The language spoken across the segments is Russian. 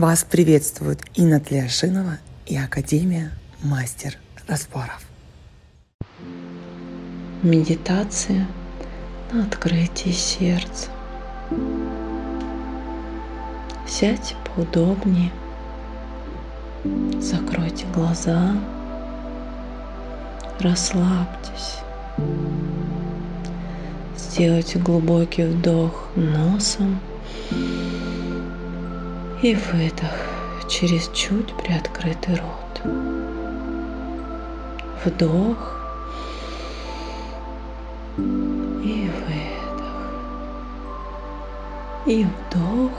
Вас приветствуют Инна Тлешинова и Академия Мастер Разборов. Медитация на открытие сердца. Сядьте поудобнее, закройте глаза, расслабьтесь. Сделайте глубокий вдох носом и выдох через чуть приоткрытый рот. Вдох и выдох. И вдох,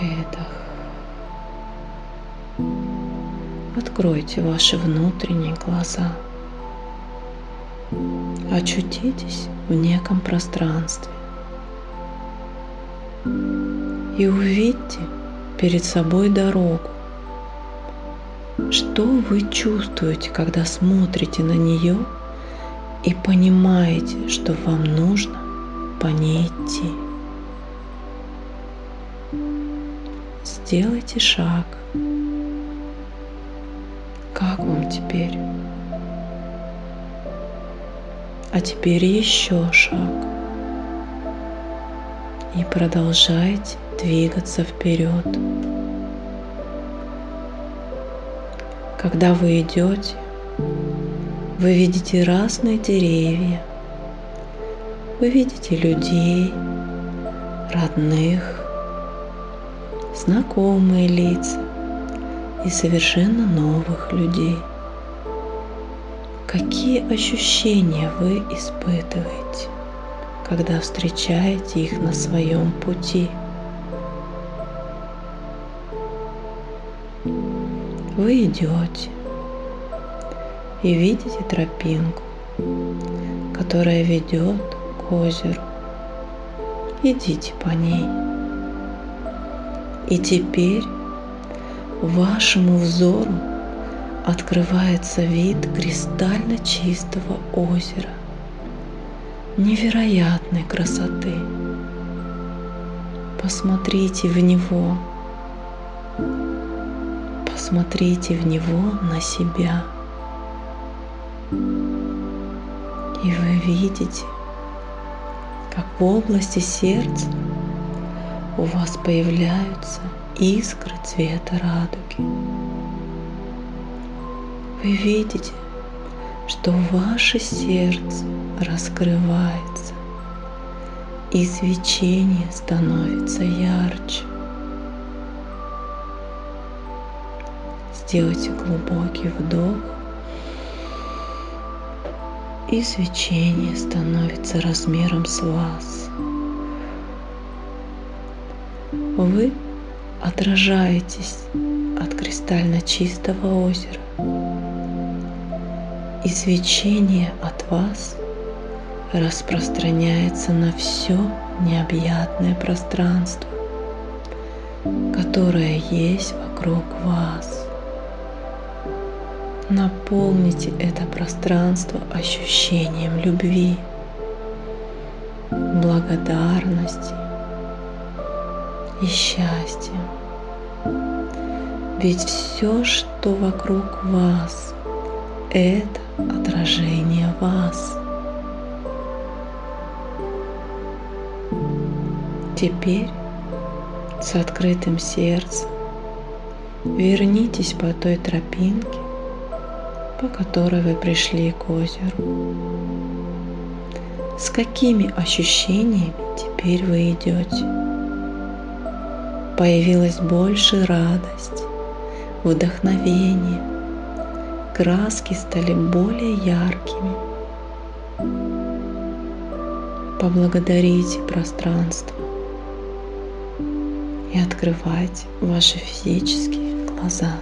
выдох. Откройте ваши внутренние глаза. Очутитесь в неком пространстве и увидьте перед собой дорогу. Что вы чувствуете, когда смотрите на нее и понимаете, что вам нужно по ней идти? Сделайте шаг. Как вам теперь? А теперь еще шаг. И продолжайте двигаться вперед. Когда вы идете, вы видите разные деревья, вы видите людей, родных, знакомые лица и совершенно новых людей. Какие ощущения вы испытываете, когда встречаете их на своем пути? Вы идете и видите тропинку, которая ведет к озеру. Идите по ней. И теперь вашему взору открывается вид кристально чистого озера невероятной красоты. Посмотрите в него посмотрите в него на себя. И вы видите, как в области сердца у вас появляются искры цвета радуги. Вы видите, что ваше сердце раскрывается, и свечение становится ярче. Сделайте глубокий вдох, и свечение становится размером с вас. Вы отражаетесь от кристально чистого озера, и свечение от вас распространяется на все необъятное пространство, которое есть вокруг вас. Наполните это пространство ощущением любви, благодарности и счастья. Ведь все, что вокруг вас, это отражение вас. Теперь с открытым сердцем вернитесь по той тропинке, по которой вы пришли к озеру. С какими ощущениями теперь вы идете? Появилась больше радость, вдохновение, краски стали более яркими. Поблагодарите пространство и открывайте ваши физические глаза.